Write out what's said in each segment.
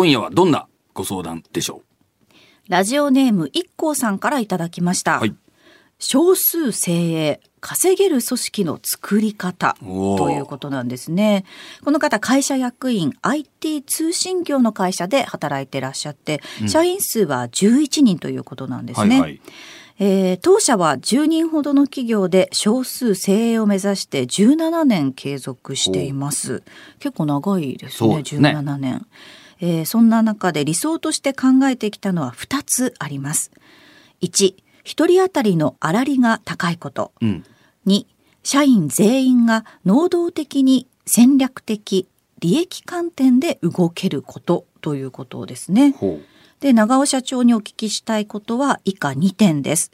今夜はどんなご相談でしょラジオネーム一光さんからいただきました。はい少数精鋭稼げる組織の作り方ということなんですね。この方会社役員 IT 通信業の会社で働いてらっしゃって、社員数は11人ということなんでう。すね。はいはい。えー当社は10人ほどの企業で少数精鋭を目指して17年継続しています。結構長いですね、すね17年。えーそんな中で理想として考えてきたのは2つあります。1、1人当たりの粗利が高いこと。うん。2、社員全員が能動的に戦略的、利益観点で動けることということですね。で、長尾社長にお聞きしたいことは以下2点です。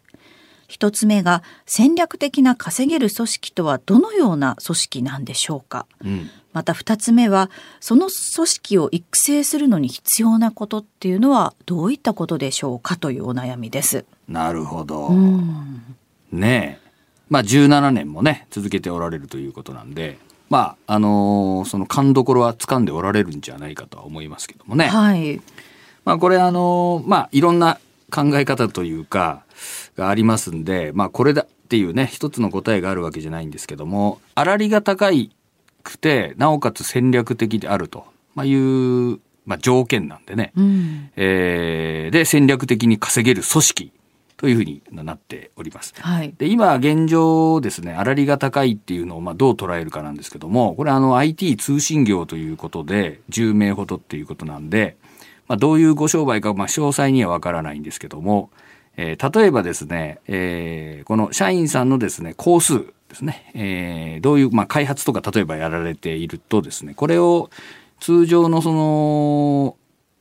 一つ目が戦略的な稼げる組織とはどのような組織なんでしょうか。うん。また二つ目はその組織を育成するのに必要なことっていうのはどういったことでしょうかというお悩みです。なるほど。うんねえ。まあ17年もね、続けておられるということなんで、まあ、あのーその勘どころは掴んでおられるんじゃないかとは思いますけどもね。はい。まあこれあのーまあいろんな考え方というか、がありますんで、まあこれだっていうね、一つの答えがあるわけじゃないんですけども、粗利が高いくて、なおかつ戦略的であると、まあ、いう、まあ条件なんでね。うん。えーで、戦略的に稼げる組織というふうになっております。はい。で、今現状ですね、粗利が高いっていうのをまあどう捉えるかなんですけども、これあの IT 通信業ということで、10名ほどっていうことなんで、まあどういうご商売か、まあ詳細にはわからないんですけども、えー例えばですね、えーこの社員さんのですね、工数ですね、えーどういう、まあ開発とか例えばやられているとですね、これを通常のその、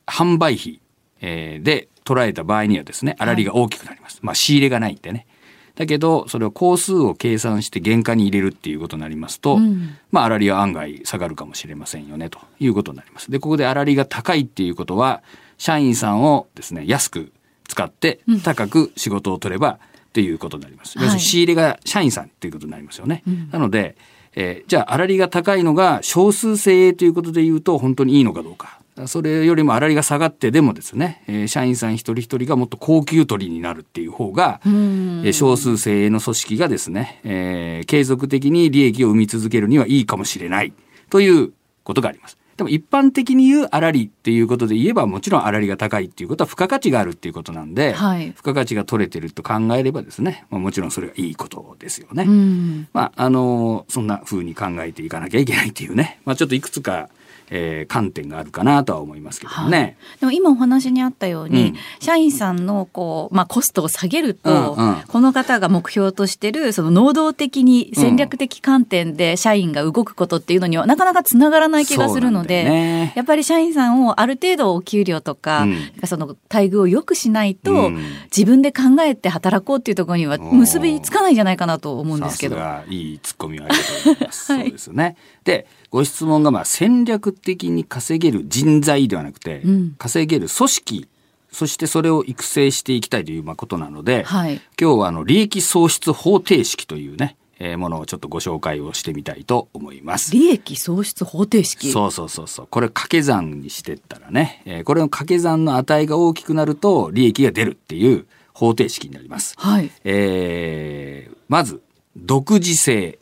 販売費、えーで捉えた場合にはですね、粗利が大きくなります。まあ仕入れがないんでね。だけど、それを工数を計算して原価に入れるっていうことになりますと、うんまあ粗利は案外下がるかもしれませんよね、ということになります。で、ここで粗利が高いっていうことは、社員さんをですね、安く使って高く仕事を取ればっていうことになります。はい要するに仕入れが社員さんっていうことになりますよね。なので、えーじゃあ粗利が高いのが少数精鋭ということで言うと本当にいいのかどうか。それよりも粗利が下がってでもですね、えー社員さん一人一人がもっと高級取りになるっていう方が、うんえー少数精鋭の組織がですね、えー継続的に利益を生み続けるにはいいかもしれないということがあります。でも一般的に言う粗利っていうことで言えばもちろん粗利が高いっていうことは付加価値があるっていうことなんで、はい付加価値が取れてると考えればですね、まあ、もちろんそれがいいことですよね。うん。まあ、あのそんな風に考えていかなきゃいけないっていうね、まあ、ちょっといくつか、えー観点があるかなとは思いますけどもね。でも今お話にあったように、うん。社員さんのこう、まあ、コストを下げると、うんうん。この方が目標としてるその能動的に戦略的観点で社員が動くことっていうのにはなかなかつながらない気がするので、ね。やっぱり社員さんをある程度お給料とか、うん。その待遇を良くしないと、うん。自分で考えて働こうっていうところには結びつかないんじゃないかなと思うんですけど。さすが。いいツッコミをありがとうございます。はい。そうですよね。で、ご質問がまあ戦略的に稼げる人材ではなくて、うん稼げる組織、そしてそれを育成していきたいというまあことなので、はい。今日はあの利益創出方程式というね、えーものをちょっとご紹介をしてみたいと思います。利益創出方程式？そうそうそうそう。これ掛け算にしてったらね、えーこれの掛け算の値が大きくなると利益が出るっていう方程式になります。はい。えーまず、独自性。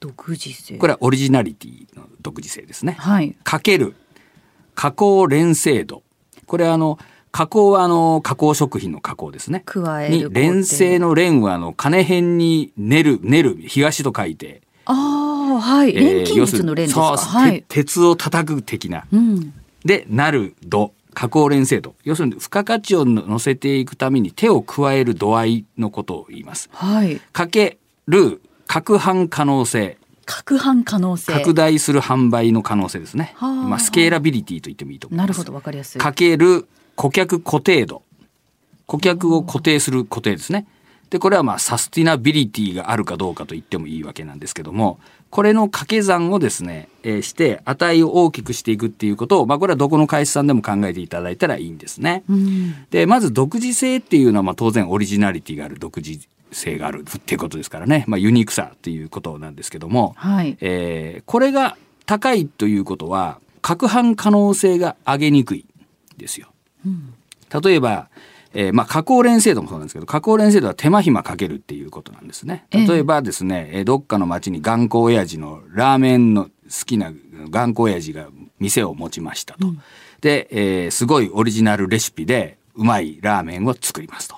独自性。これはオリジナリティの独自性ですね。はい。かける、加工連成度。これはあの、加工はあの、加工食品の加工ですね。に加える工程連成の連はあの、金辺に練る、練る、東と書いて。ああ、はい。えー錬金術の錬ですか？はい。て鉄を叩く的な。うん。で、なる度。加工連成度。要するに、付加価値を乗せていくために手を加える度合いのことを言います。はい。かける、拡販可能性。拡販可能性。拡大する販売の可能性ですね。はあまあ、スケーラビリティと言ってもいいと思います。なるほど、わかりやすい。かける顧客固定度。顧客を固定する固定ですね。で、これはまあサスティナビリティがあるかどうかと言ってもいいわけなんですけども、これの掛け算をですね、えーして値を大きくしていくっていうことを、まあこれはどこの会社さんでも考えていただいたらいいんですね。うん。で、まず独自性っていうのはまあ当然オリジナリティがある独自性があるっていうことですからね。まあユニークさっていうことなんですけども、はい。えーこれが高いということは、攪拌可能性が上げにくい。ですよ。例えば、えー、まあ、加工連制度もそうなんですけど、加工連制度は手間暇かけるっていうことなんですね。例えばですね、えー、どっかの町に頑固親父のラーメンの好きな頑固親父が店を持ちましたと。うん、で、えー、すごいオリジナルレシピでうまいラーメンを作りますと。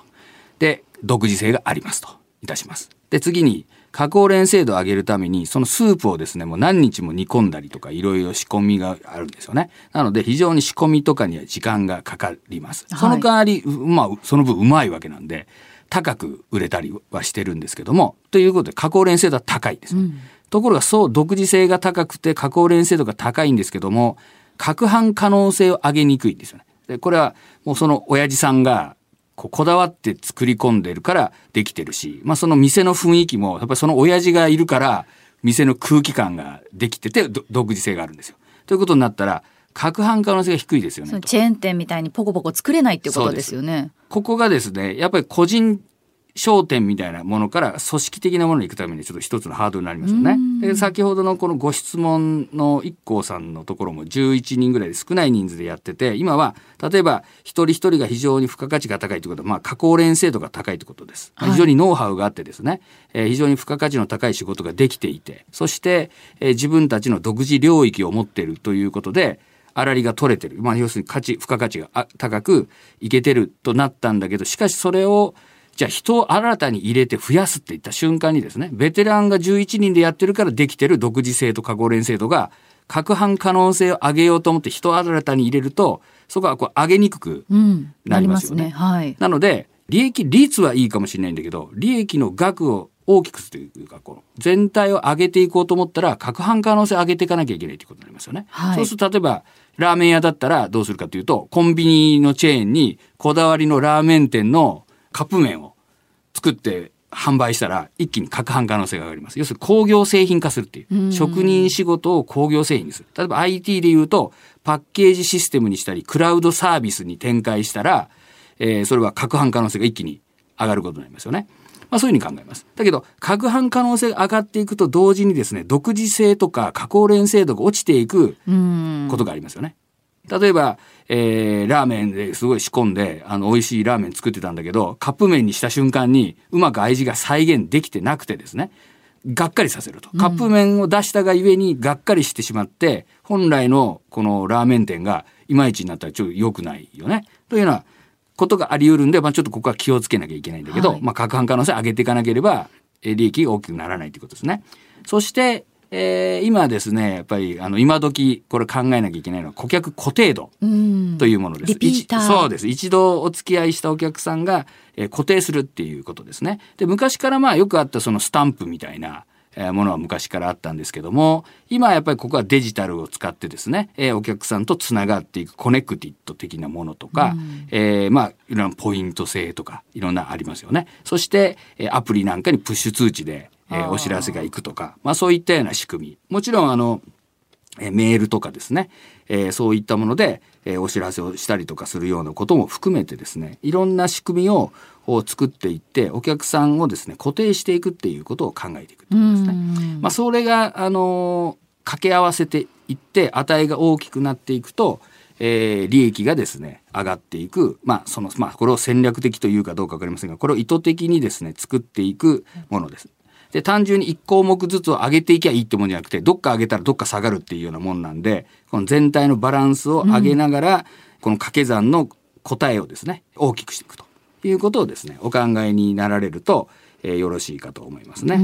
で、独自性がありますと。いたします。で、次に、加工連精度を上げるために、そのスープをですね、もう何日も煮込んだりとか、いろいろ仕込みがあるんですよね。なので、非常に仕込みとかには時間がかかります。その代わり、はい、まあ、その分うまいわけなんで、高く売れたりはしてるんですけども、ということで、加工連精度は高いです。うん、ところが、そう独自性が高くて、加工連精度が高いんですけども、攪拌可能性を上げにくいんですよね。で、これは、もうその親父さんが、ここだわって作り込んでるからできてるし、まあその店の雰囲気も、やっぱりその親父がいるから、店の空気感ができてて、独自性があるんですよ。ということになったら、攪拌可能性が低いですよね。チェーン店みたいにポコポコ作れないっていうことですよね。ここがですね、やっぱり個人商店みたいなものから組織的なものに行くためにちょっと一つのハードルになりますよね。で先ほどのこのご質問の IKKO さんのところも11人ぐらいで少ない人数でやってて今は例えば一人一人が非常に付加価値が高いということは、まあ、加工連性度が高いということです。はい、非常にノウハウがあってですね、えー、非常に付加価値の高い仕事ができていてそして、えー、自分たちの独自領域を持っているということで粗利が取れてる、まあ、要するに価値付加価値が高くいけてるとなったんだけどしかしそれをじゃあ人を新たに入れて増やすっていった瞬間にですね、ベテランが11人でやってるからできてる独自性と過去連制度が、攪拌可能性を上げようと思って人を新たに入れると、そこはこう上げにくくなりますよね。うん、なねはい、なので、利益率はいいかもしれないんだけど、利益の額を大きくするというか、この全体を上げていこうと思ったら、攪拌可能性を上げていかなきゃいけないということになりますよね。はい、そうすると、例えば、ラーメン屋だったらどうするかというと、コンビニのチェーンにこだわりのラーメン店のカップ麺を作って販売したら一気に攪拌可能性が上がります。要するに工業製品化するっていう。職人仕事を工業製品にする。例えば IT で言うと、パッケージシステムにしたり、クラウドサービスに展開したら、えー、それは攪拌可能性が一気に上がることになりますよね。まあそういうふうに考えます。だけど、攪拌可能性が上がっていくと同時にですね、独自性とか加工連性度が落ちていくことがありますよね。例えば、えー、ラーメンですごい仕込んで、あの、美味しいラーメン作ってたんだけど、カップ麺にした瞬間に、うまく味が再現できてなくてですね、がっかりさせると。カップ麺を出したがゆえに、がっかりしてしまって、本来のこのラーメン店がいまいちになったらちょっと良くないよね。というようなことがあり得るんで、まあちょっとここは気をつけなきゃいけないんだけど、はい、まあ、攪拌可能性上げていかなければ、利益が大きくならないということですね。そして、えー、今ですね、やっぱり、あの、今時、これ考えなきゃいけないのは、顧客固定度というものです。そうです。一度お付き合いしたお客さんが、えー、固定するっていうことですね。で、昔からまあよくあったそのスタンプみたいな、えー、ものは昔からあったんですけども、今やっぱりここはデジタルを使ってですね、えー、お客さんとつながっていくコネクティット的なものとか、うん、えー、まあ、いろんなポイント制とか、いろんなありますよね。そして、えー、アプリなんかにプッシュ通知で、えー、お知らせが行くとか、まあそういったような仕組み。もちろんあの、えー、メールとかですね、えー、そういったもので、えー、お知らせをしたりとかするようなことも含めてですね、いろんな仕組みを作っていって、お客さんをですね、固定していくっていうことを考えていくというですね。まあそれが、あの掛け合わせていって、値が大きくなっていくと、えー、利益がですね、上がっていく、まあ、その、まあ、これを戦略的というかどうかわかりませんが、これを意図的にですね、作っていくものです。で、単純に1項目ずつを上げていきゃいいってもんじゃなくて、どっか上げたらどっか下がるっていうようなもんなんで、この全体のバランスを上げながら、うん、この掛け算の答えをですね、大きくしていくということをですね、お考えになられると、えー、よろしいかと思いますね。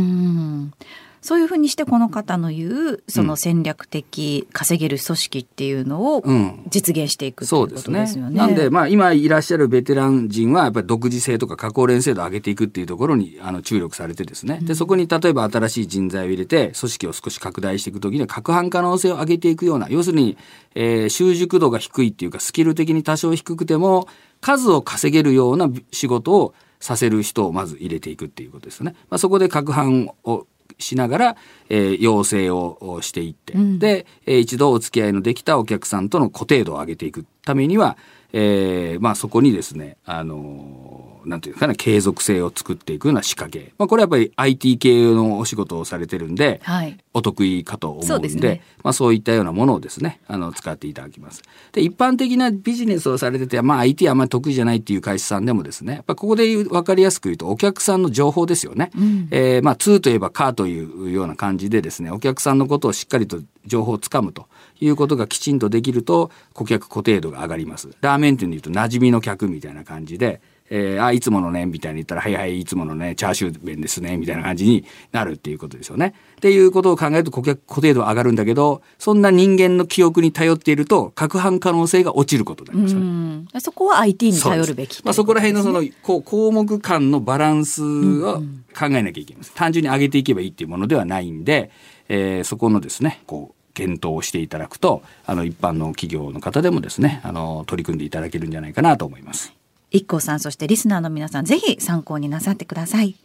そういうふうにしてこの方の言うその戦略的稼げる組織っていうのを実現していく、うん、ということですよね。なんでまあ今いらっしゃるベテラン人はやっぱり独自性とか加工連制度を上げていくっていうところにあの注力されてですね、でそこに例えば新しい人材を入れて組織を少し拡大していくときには攪拌可能性を上げていくような要するに、えー、習熟度が低いっていうかスキル的に多少低くても数を稼げるような仕事をさせる人をまず入れていくっていうことですね。まあ、そこで攪拌をしながら、えー、要請をしていって、うん、で、えー、一度お付き合いのできたお客さんとの固定度を上げていくためには、えー、まあそこにですね、あのなんていうかね、継続性を作っていくような仕掛け。まあ、これはやっぱり IT 系のお仕事をされてるんで、はい。お得意かと思うんで、ねまあそういったようなものをですね、あの、使っていただきます。で、一般的なビジネスをされてて、まあ IT あんまり得意じゃないっていう会社さんでもですね、やっぱここで分かりやすく言うと、お客さんの情報ですよね。えーまあ、2といえばカーというような感じでですね、お客さんのことをしっかりと情報をつかむということがきちんとできると、顧客固定度が上がります。ラーメン店で言うと馴染みの客みたいな感じで、えーあ、いつものね、みたいに言ったら、はいはい、いつものね、チャーシュー麺ですね、みたいな感じになるっていうことですよね。っていうことを考えると顧客固定度は上がるんだけど、そんな人間の記憶に頼っていると、拡販可能性が落ちることになりますよね。うん。そこは IT に頼るべきそうですまあ、そこら辺のその、こう項目間のバランスを考えなきゃいけないです。単純に上げていけばいいっていうものではないんで、えーそこのですね、こう、検討をしていただくと、あの、一般の企業の方でもですね、あの、取り組んでいただけるんじゃないかなと思います。一 k さん、そしてリスナーの皆さん、ぜひ参考になさってください。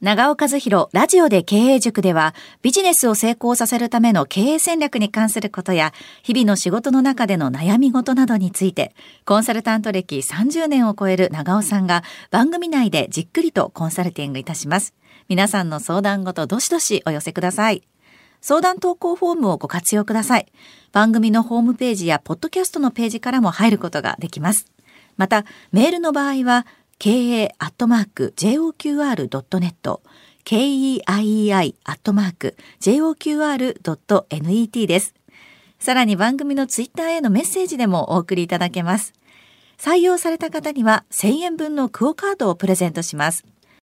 長尾和弘ラジオで経営塾ではビジネスを成功させるための経営戦略に関することや日々の仕事の中での悩み事などについてコンサルタント歴30年を超える長尾さんが番組内でじっくりとコンサルティングいたします。皆さんの相談ごとどしどしお寄せください。相談投稿フォームをご活用ください。番組のホームページやポッドキャストのページからも入ることができます。また、メールの場合は、kei.joqr.net、keiei.joqr.net です。さらに番組のツイッターへのメッセージでもお送りいただけます。採用された方には1000円分のクオカードをプレゼントします。